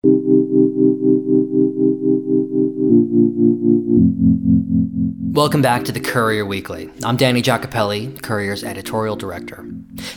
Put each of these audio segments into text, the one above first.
Welcome back to the Courier Weekly. I'm Danny Giacopelli, Courier's editorial director.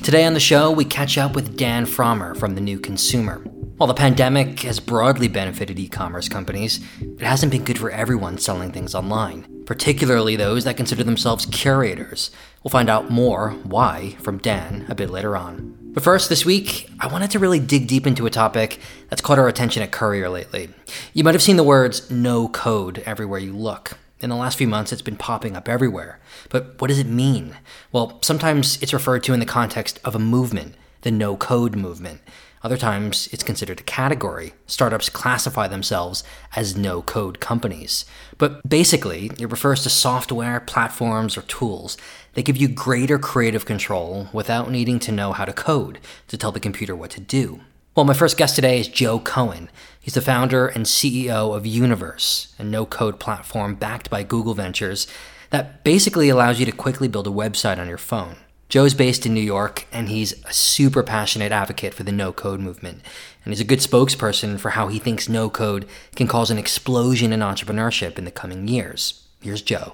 Today on the show, we catch up with Dan Frommer from The New Consumer. While the pandemic has broadly benefited e commerce companies, it hasn't been good for everyone selling things online, particularly those that consider themselves curators. We'll find out more why from Dan a bit later on. But first, this week, I wanted to really dig deep into a topic that's caught our attention at Courier lately. You might have seen the words no code everywhere you look. In the last few months, it's been popping up everywhere. But what does it mean? Well, sometimes it's referred to in the context of a movement, the no code movement. Other times, it's considered a category. Startups classify themselves as no code companies. But basically, it refers to software, platforms, or tools that give you greater creative control without needing to know how to code to tell the computer what to do. Well, my first guest today is Joe Cohen. He's the founder and CEO of Universe, a no code platform backed by Google Ventures that basically allows you to quickly build a website on your phone. Joe's based in New York, and he's a super passionate advocate for the no code movement. And he's a good spokesperson for how he thinks no code can cause an explosion in entrepreneurship in the coming years. Here's Joe.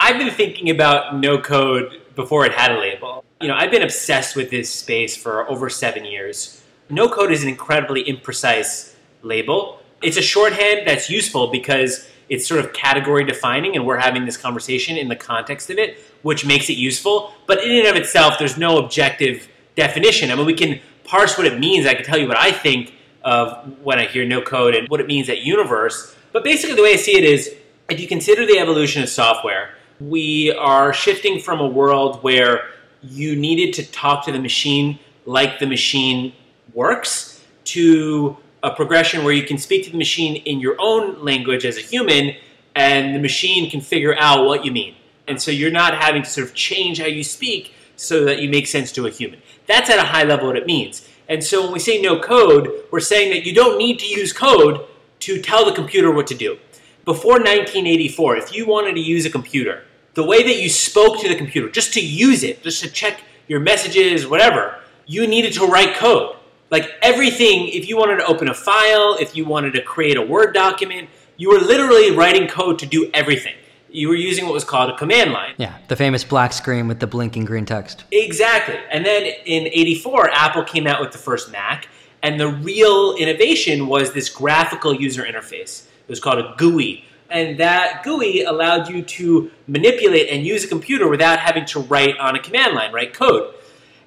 I've been thinking about no code before it had a label. You know, I've been obsessed with this space for over seven years no code is an incredibly imprecise label. It's a shorthand that's useful because it's sort of category defining and we're having this conversation in the context of it, which makes it useful. But in and of itself, there's no objective definition. I mean, we can parse what it means. I can tell you what I think of when I hear no code and what it means at Universe. But basically, the way I see it is if you consider the evolution of software, we are shifting from a world where you needed to talk to the machine like the machine works to a progression where you can speak to the machine in your own language as a human and the machine can figure out what you mean. And so you're not having to sort of change how you speak so that you make sense to a human. That's at a high level what it means. And so when we say no code, we're saying that you don't need to use code to tell the computer what to do. Before 1984, if you wanted to use a computer, the way that you spoke to the computer, just to use it, just to check your messages, whatever, you needed to write code. Like everything, if you wanted to open a file, if you wanted to create a Word document, you were literally writing code to do everything. You were using what was called a command line. Yeah, the famous black screen with the blinking green text. Exactly. And then in 84, Apple came out with the first Mac, and the real innovation was this graphical user interface. It was called a GUI. And that GUI allowed you to manipulate and use a computer without having to write on a command line, write code.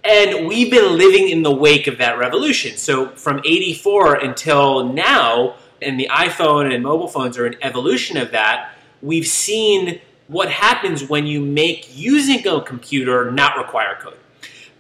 And we've been living in the wake of that revolution. So from 84 until now, and the iPhone and mobile phones are an evolution of that, we've seen what happens when you make using a computer not require code.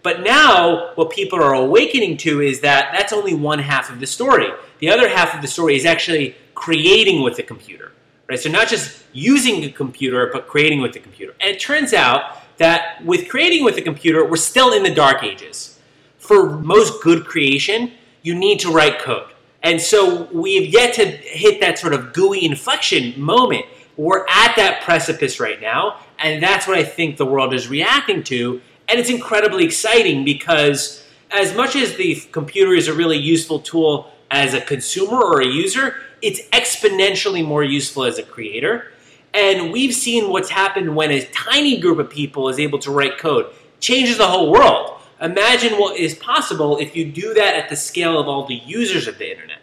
But now, what people are awakening to is that that's only one half of the story. The other half of the story is actually creating with the computer. Right? So, not just using a computer, but creating with the computer. And it turns out that with creating with a computer, we're still in the dark ages. For most good creation, you need to write code. And so we have yet to hit that sort of GUI inflection moment. We're at that precipice right now, and that's what I think the world is reacting to. And it's incredibly exciting because, as much as the computer is a really useful tool as a consumer or a user, it's exponentially more useful as a creator. And we've seen what's happened when a tiny group of people is able to write code. Changes the whole world. Imagine what is possible if you do that at the scale of all the users of the internet.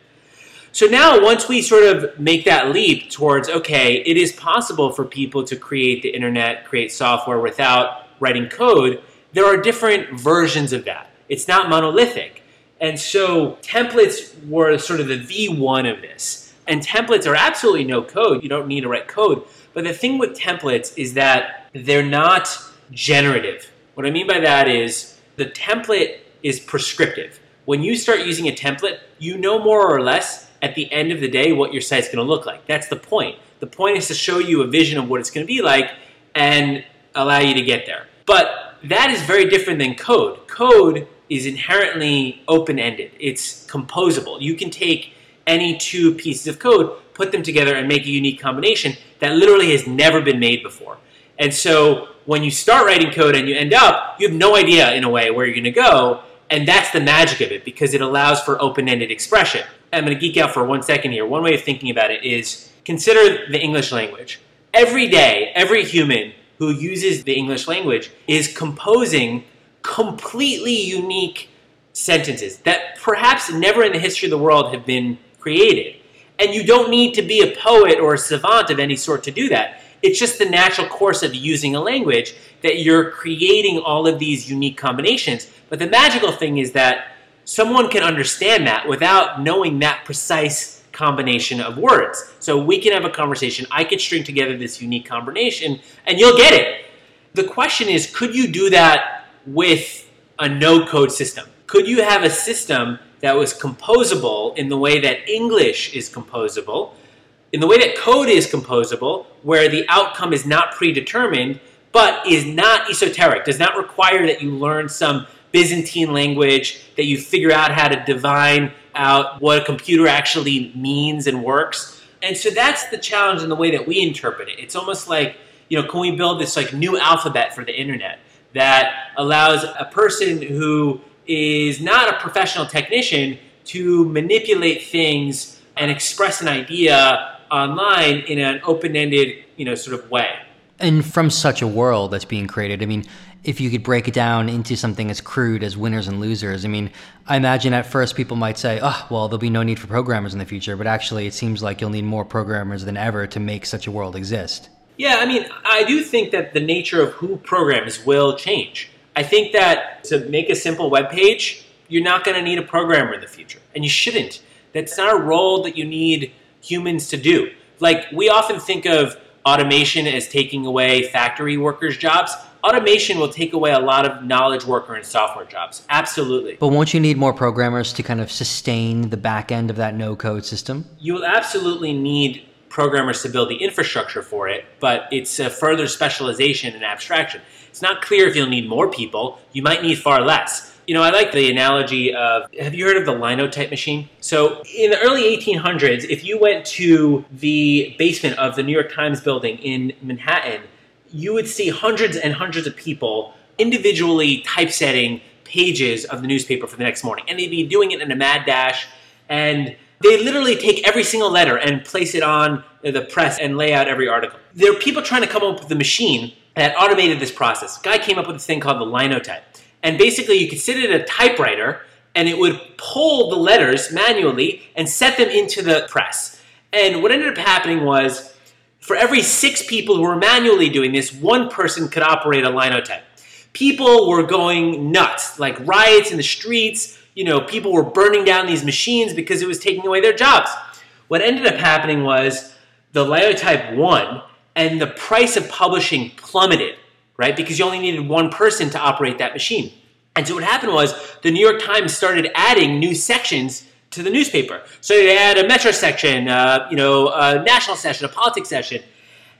So now, once we sort of make that leap towards, okay, it is possible for people to create the internet, create software without writing code, there are different versions of that. It's not monolithic. And so templates were sort of the V1 of this. And templates are absolutely no code. You don't need to write code. But the thing with templates is that they're not generative. What I mean by that is the template is prescriptive. When you start using a template, you know more or less at the end of the day what your site's going to look like. That's the point. The point is to show you a vision of what it's going to be like and allow you to get there. But that is very different than code. Code is inherently open ended, it's composable. You can take any two pieces of code, put them together, and make a unique combination that literally has never been made before. And so when you start writing code and you end up, you have no idea in a way where you're going to go. And that's the magic of it because it allows for open ended expression. I'm going to geek out for one second here. One way of thinking about it is consider the English language. Every day, every human who uses the English language is composing completely unique sentences that perhaps never in the history of the world have been created. And you don't need to be a poet or a savant of any sort to do that. It's just the natural course of using a language that you're creating all of these unique combinations. But the magical thing is that someone can understand that without knowing that precise combination of words. So we can have a conversation, I could string together this unique combination, and you'll get it. The question is could you do that with a no code system? Could you have a system that was composable in the way that English is composable, in the way that code is composable, where the outcome is not predetermined, but is not esoteric, does not require that you learn some Byzantine language, that you figure out how to divine out what a computer actually means and works. And so that's the challenge in the way that we interpret it. It's almost like, you know, can we build this like new alphabet for the internet that allows a person who is not a professional technician to manipulate things and express an idea online in an open-ended, you know, sort of way. And from such a world that's being created, I mean, if you could break it down into something as crude as winners and losers, I mean, I imagine at first people might say, oh, well, there'll be no need for programmers in the future, but actually it seems like you'll need more programmers than ever to make such a world exist. Yeah, I mean, I do think that the nature of who programs will change. I think that to make a simple web page, you're not going to need a programmer in the future, and you shouldn't. That's not a role that you need humans to do. Like, we often think of automation as taking away factory workers' jobs. Automation will take away a lot of knowledge worker and software jobs. Absolutely. But won't you need more programmers to kind of sustain the back end of that no code system? You will absolutely need programmers to build the infrastructure for it, but it's a further specialization and abstraction. It's not clear if you'll need more people. You might need far less. You know, I like the analogy of have you heard of the linotype machine? So, in the early 1800s, if you went to the basement of the New York Times building in Manhattan, you would see hundreds and hundreds of people individually typesetting pages of the newspaper for the next morning. And they'd be doing it in a mad dash. And they literally take every single letter and place it on the press and lay out every article. There are people trying to come up with a machine that automated this process. Guy came up with this thing called the linotype. And basically, you could sit at a typewriter and it would pull the letters manually and set them into the press. And what ended up happening was for every six people who were manually doing this, one person could operate a linotype. People were going nuts, like riots in the streets. You know, people were burning down these machines because it was taking away their jobs. What ended up happening was the linotype won, and the price of publishing plummeted, right? Because you only needed one person to operate that machine. And so what happened was the New York Times started adding new sections to the newspaper. So they had a metro section, uh, you know, a national section, a politics section.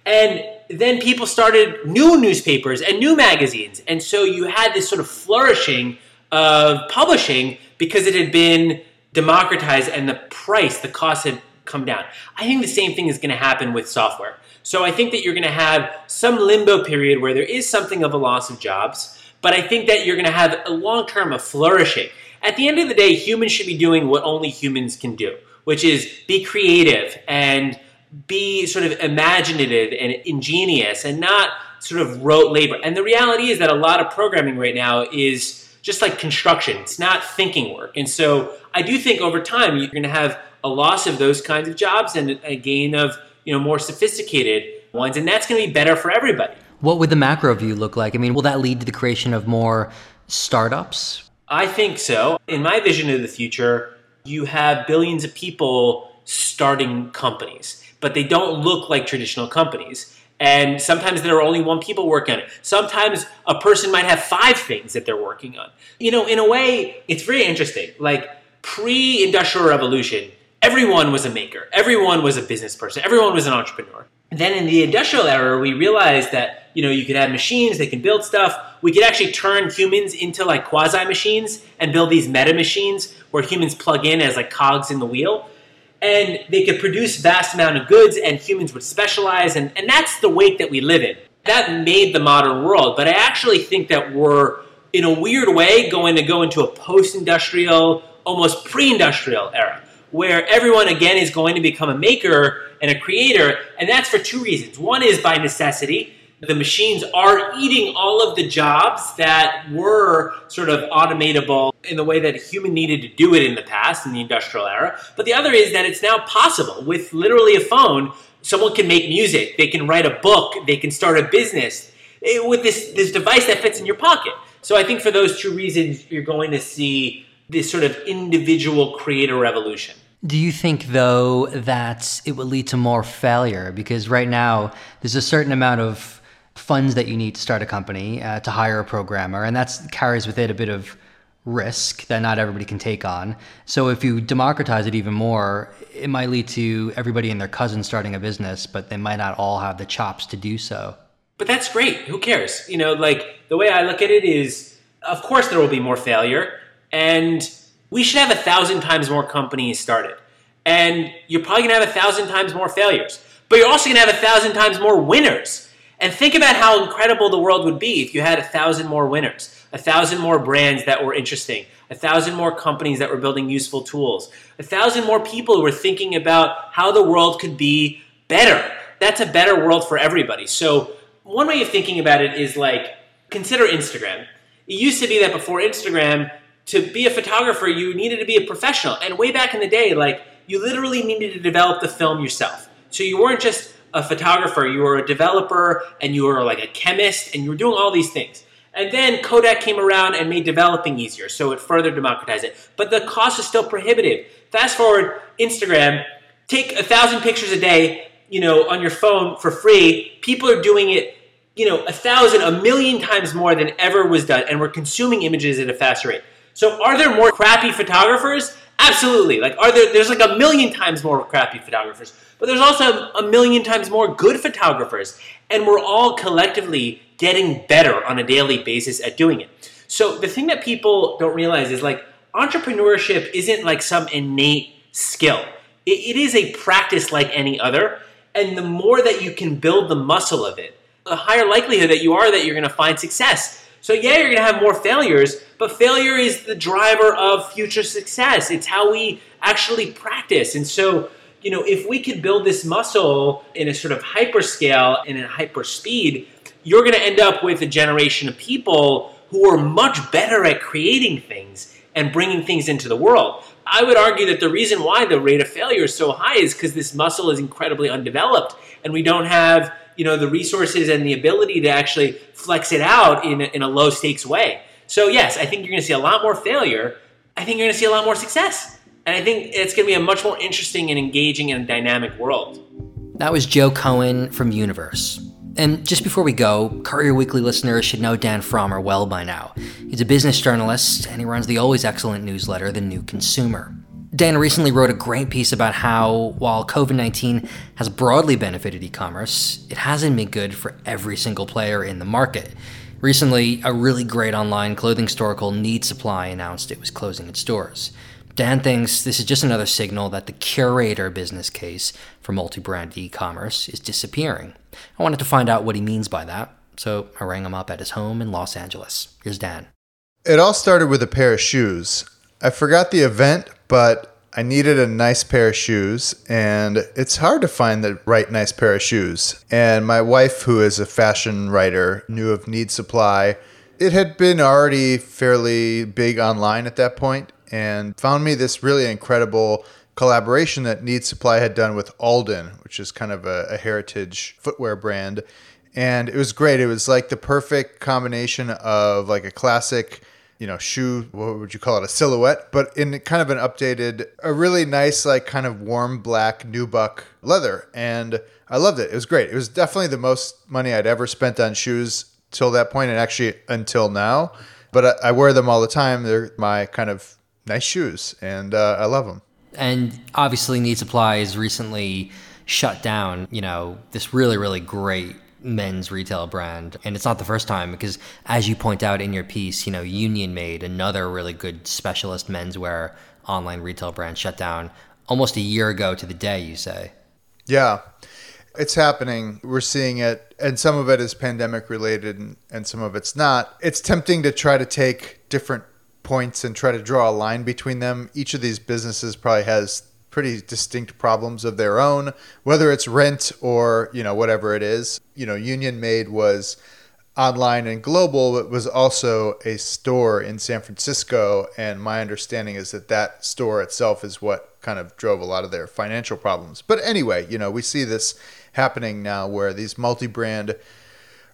And then people started new newspapers and new magazines. And so you had this sort of flourishing of publishing because it had been democratized and the price, the cost had come down. I think the same thing is going to happen with software. So I think that you're going to have some limbo period where there is something of a loss of jobs, but I think that you're going to have a long term of flourishing. At the end of the day, humans should be doing what only humans can do, which is be creative and be sort of imaginative and ingenious and not sort of rote labor. And the reality is that a lot of programming right now is just like construction, it's not thinking work. And so I do think over time you're going to have a loss of those kinds of jobs and a gain of you know more sophisticated ones, and that's going to be better for everybody. What would the macro view look like? I mean, will that lead to the creation of more startups? I think so. In my vision of the future, you have billions of people starting companies, but they don't look like traditional companies. And sometimes there are only one people working on it. Sometimes a person might have five things that they're working on. You know, in a way, it's very interesting. Like pre industrial revolution, everyone was a maker, everyone was a business person, everyone was an entrepreneur. Then in the industrial era, we realized that you know you could have machines, they can build stuff. We could actually turn humans into like quasi machines and build these meta machines where humans plug in as like cogs in the wheel. And they could produce vast amount of goods and humans would specialize and, and that's the wake that we live in. That made the modern world. But I actually think that we're in a weird way going to go into a post-industrial, almost pre-industrial era where everyone again is going to become a maker and a creator, and that's for two reasons. One is by necessity. The machines are eating all of the jobs that were sort of automatable in the way that a human needed to do it in the past, in the industrial era. But the other is that it's now possible with literally a phone. Someone can make music, they can write a book, they can start a business eh, with this, this device that fits in your pocket. So I think for those two reasons, you're going to see this sort of individual creator revolution. Do you think, though, that it will lead to more failure? Because right now, there's a certain amount of funds that you need to start a company, uh, to hire a programmer, and that carries with it a bit of risk that not everybody can take on. So if you democratize it even more, it might lead to everybody and their cousin starting a business, but they might not all have the chops to do so. But that's great. Who cares? You know, like the way I look at it is, of course, there will be more failure, and we should have a thousand times more companies started. And you're probably gonna have a thousand times more failures, but you're also gonna have a thousand times more winners. And think about how incredible the world would be if you had a thousand more winners, a thousand more brands that were interesting, a thousand more companies that were building useful tools, a thousand more people who were thinking about how the world could be better. That's a better world for everybody. So, one way of thinking about it is like consider Instagram. It used to be that before Instagram, to be a photographer, you needed to be a professional. And way back in the day, like you literally needed to develop the film yourself. So you weren't just a photographer, you were a developer and you were like a chemist and you were doing all these things. And then Kodak came around and made developing easier, so it further democratized it. But the cost is still prohibitive. Fast forward, Instagram, take a thousand pictures a day, you know, on your phone for free. People are doing it, you know, a thousand, a million times more than ever was done, and we're consuming images at a faster rate. So, are there more crappy photographers? Absolutely. Like, are there? There's like a million times more crappy photographers. But there's also a million times more good photographers, and we're all collectively getting better on a daily basis at doing it. So the thing that people don't realize is like entrepreneurship isn't like some innate skill. it, it is a practice like any other, and the more that you can build the muscle of it, the higher likelihood that you are that you're going to find success. So yeah, you're going to have more failures, but failure is the driver of future success. It's how we actually practice. And so you know, if we could build this muscle in a sort of hyper scale and in hyper speed, you're going to end up with a generation of people who are much better at creating things and bringing things into the world. I would argue that the reason why the rate of failure is so high is because this muscle is incredibly undeveloped and we don't have you know the resources and the ability to actually flex it out in a, in a low stakes way. So yes, I think you're going to see a lot more failure. I think you're going to see a lot more success. And I think it's going to be a much more interesting and engaging and dynamic world. That was Joe Cohen from Universe. And just before we go, Courier Weekly listeners should know Dan Frommer well by now. He's a business journalist and he runs the always excellent newsletter, The New Consumer. Dan recently wrote a great piece about how, while COVID 19 has broadly benefited e commerce, it hasn't been good for every single player in the market. Recently, a really great online clothing store called Need Supply announced it was closing its doors. Dan thinks this is just another signal that the curator business case for multi brand e commerce is disappearing. I wanted to find out what he means by that, so I rang him up at his home in Los Angeles. Here's Dan. It all started with a pair of shoes. I forgot the event, but I needed a nice pair of shoes, and it's hard to find the right nice pair of shoes. And my wife, who is a fashion writer, knew of Need Supply. It had been already fairly big online at that point, and found me this really incredible collaboration that Need Supply had done with Alden, which is kind of a, a, heritage footwear brand. And it was great. It was like the perfect combination of like a classic, you know, shoe, what would you call it? A silhouette, but in kind of an updated, a really nice, like kind of warm black nubuck leather. And I loved it. It was great. It was definitely the most money I'd ever spent on shoes till that point and actually until now. But I, I wear them all the time. They're my kind of nice shoes, and uh, I love them. And obviously, Need Supply has recently shut down, you know, this really, really great men's retail brand. And it's not the first time because, as you point out in your piece, you know, Union Made, another really good specialist menswear online retail brand, shut down almost a year ago to the day, you say. Yeah. It's happening. We're seeing it, and some of it is pandemic related, and, and some of it's not. It's tempting to try to take different points and try to draw a line between them. Each of these businesses probably has pretty distinct problems of their own, whether it's rent or, you know, whatever it is. You know, Union Made was online and global, but was also a store in San Francisco. And my understanding is that that store itself is what kind of drove a lot of their financial problems. But anyway, you know, we see this happening now where these multi brand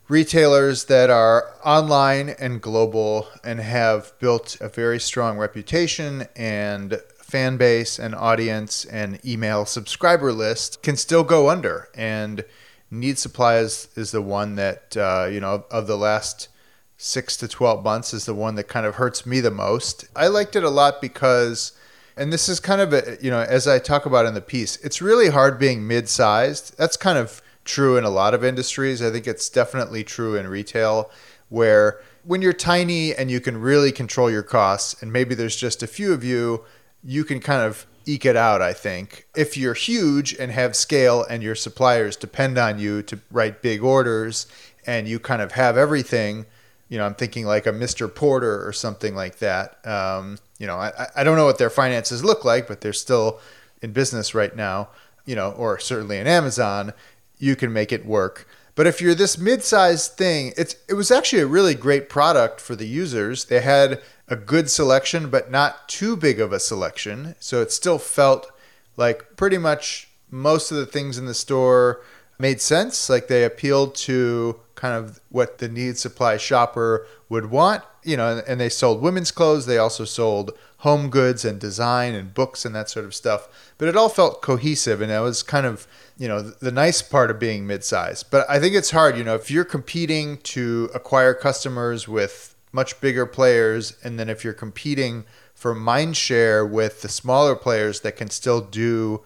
retailers that are online and global and have built a very strong reputation and fan base and audience and email subscriber list can still go under. And need supply is, is the one that uh, you know of the last six to 12 months is the one that kind of hurts me the most. I liked it a lot because and this is kind of a, you know as i talk about in the piece it's really hard being mid-sized. That's kind of true in a lot of industries. I think it's definitely true in retail where when you're tiny and you can really control your costs and maybe there's just a few of you you can kind of eke it out, I think. If you're huge and have scale and your suppliers depend on you to write big orders and you kind of have everything, you know, I'm thinking like a Mr. Porter or something like that. Um, you know, I, I don't know what their finances look like, but they're still in business right now, you know, or certainly in Amazon, you can make it work. But if you're this mid-sized thing, it's it was actually a really great product for the users. They had a good selection, but not too big of a selection. So it still felt like pretty much most of the things in the store made sense. Like they appealed to kind of what the need supply shopper would want, you know, and they sold women's clothes. They also sold home goods and design and books and that sort of stuff. But it all felt cohesive and it was kind of, you know, the nice part of being mid-sized. But I think it's hard, you know, if you're competing to acquire customers with much bigger players, and then if you're competing for mind share with the smaller players that can still do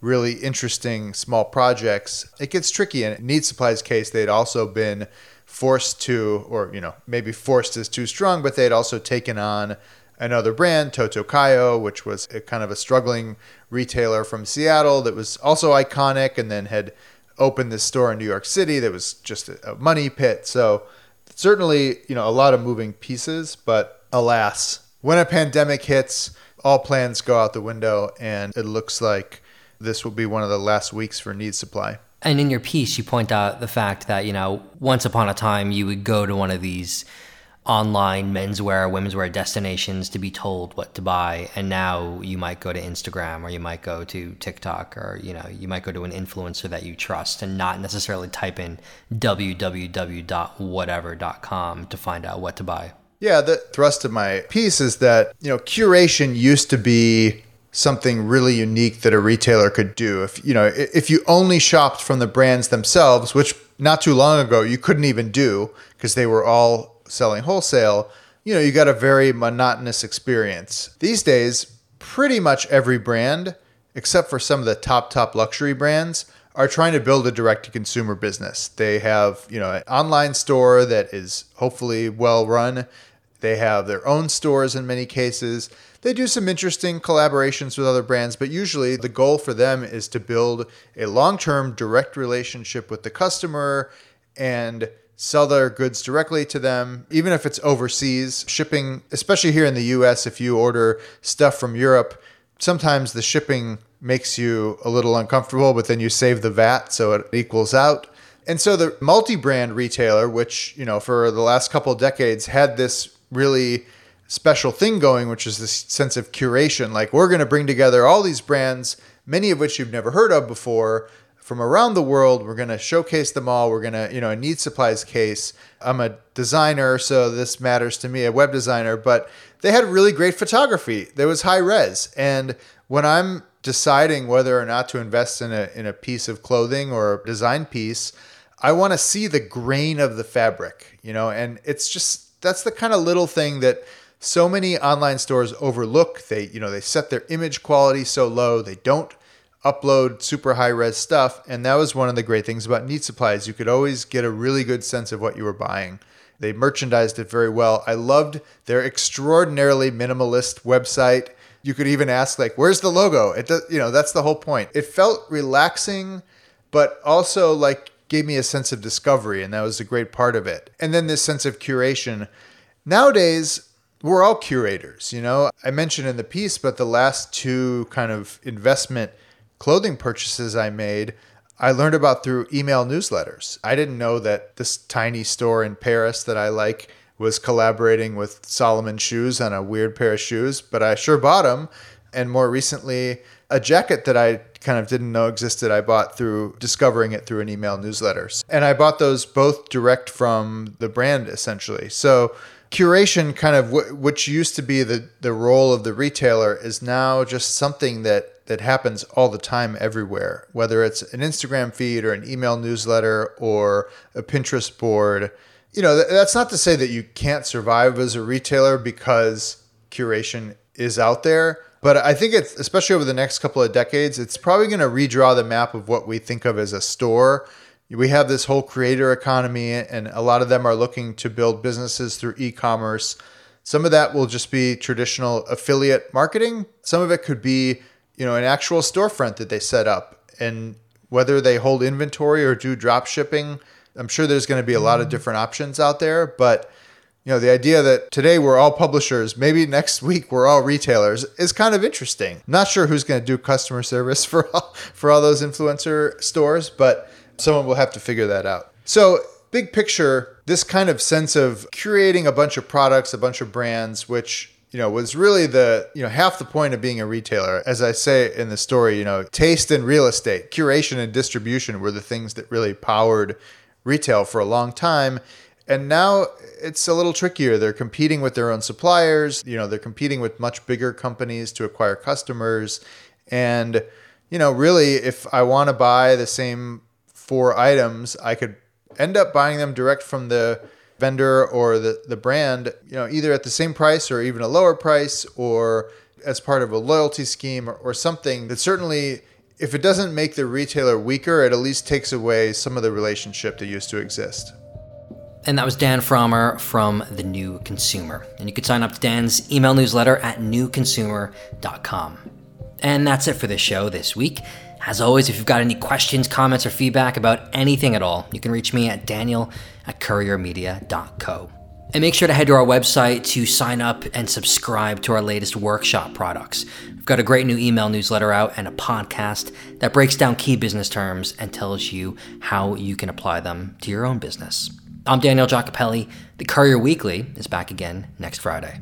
really interesting small projects, it gets tricky. And in Need Supply's case, they'd also been forced to, or you know, maybe forced is too strong, but they'd also taken on another brand, Totokaelo, which was a kind of a struggling retailer from Seattle that was also iconic, and then had opened this store in New York City that was just a money pit. So certainly, you know, a lot of moving pieces, but alas, when a pandemic hits, all plans go out the window, and it looks like this will be one of the last weeks for need supply. And in your piece, you point out the fact that, you know, once upon a time you would go to one of these online menswear, womenswear destinations to be told what to buy. And now you might go to Instagram or you might go to TikTok or, you know, you might go to an influencer that you trust and not necessarily type in www.whatever.com to find out what to buy. Yeah, the thrust of my piece is that, you know, curation used to be something really unique that a retailer could do. If, you know, if you only shopped from the brands themselves, which not too long ago you couldn't even do because they were all selling wholesale, you know, you got a very monotonous experience. These days, pretty much every brand, except for some of the top, top luxury brands, are trying to build a direct to consumer business. They have, you know, an online store that is hopefully well run. They have their own stores in many cases. They do some interesting collaborations with other brands, but usually the goal for them is to build a long term direct relationship with the customer and sell their goods directly to them, even if it's overseas. Shipping, especially here in the US, if you order stuff from Europe, sometimes the shipping makes you a little uncomfortable, but then you save the VAT, so it equals out. And so the multi brand retailer, which, you know, for the last couple decades had this really special thing going, which is this sense of curation. Like, we're going to bring together all these brands, many of which you've never heard of before, from around the world. We're going to showcase them all. We're going to, you know, a need supplies case. I'm a designer, so this matters to me, a web designer, but they had really great photography. There was high res. And when I'm deciding whether or not to invest in a, in a piece of clothing or a design piece, I want to see the grain of the fabric, you know, and it's just that's the kind of little thing that so many online stores overlook. They, you know, they set their image quality so low, they don't upload super high res stuff. And that was one of the great things about Need Supplies. You could always get a really good sense of what you were buying. They merchandised it very well. I loved their extraordinarily minimalist website. You could even ask like, "Where's the logo?" It does, you know, that's the whole point. It felt relaxing, but also like gave me a sense of discovery, and that was a great part of it. And then this sense of curation. Nowadays, we're all curators, you know. I mentioned in the piece, but the last two kind of investment clothing purchases I made, I learned about through email newsletters. I didn't know that this tiny store in Paris that I like was collaborating with Salomon Shoes on a weird pair of shoes, but I sure bought them. And more recently, a jacket that I kind of didn't know existed, I bought through discovering it through an email newsletter. And I bought those both direct from the brand essentially. So curation kind of which used to be the, the role of the retailer is now just something that that happens all the time everywhere whether it's an instagram feed or an email newsletter or a pinterest board you know that's not to say that you can't survive as a retailer because curation is out there but I think it's especially over the next couple of decades, it's probably going to redraw the map of what we think of as a store. We have this whole creator economy, and a lot of them are looking to build businesses through e commerce. Some of that will just be traditional affiliate marketing. Some of it could be, you know, an actual storefront that they set up. And whether they hold inventory or do drop shipping, I'm sure there's going to be a lot of mm-hmm. different options out there. But you know, the idea that today we're all publishers, maybe next week we're all retailers is kind of interesting. Not sure who's going to do customer service for all, for all those influencer stores, but someone will have to figure that out. So, big picture, this kind of sense of curating a bunch of products, a bunch of brands, which you know was really the you know half the point of being a retailer as i say in the story you know taste and real estate curation and distribution were the things that really powered retail for a long time and now it's a little trickier. They're competing with their own suppliers. You know, they're competing with much bigger companies to acquire customers. And, you know, really, if I want to buy the same four items, I could end up buying them direct from the vendor or the, the brand, you know, either at the same price or even a lower price or as part of a loyalty scheme or, or something that certainly if it doesn't make the retailer weaker, it at least takes away some of the relationship that used to exist. And that was Dan Frommer from The New Consumer. And you can sign up to Dan's email newsletter at newconsumer.com. And that's it for this show this week. As always, if you've got any questions, comments, or feedback about anything at all, you can reach me at daniel at couriermedia.co. And make sure to head to our website to sign up and subscribe to our latest workshop products. We've got a great new email newsletter out and a podcast that breaks down key business terms and tells you how you can apply them to your own business. I'm Daniel Giacopelli. The Courier Weekly is back again next Friday.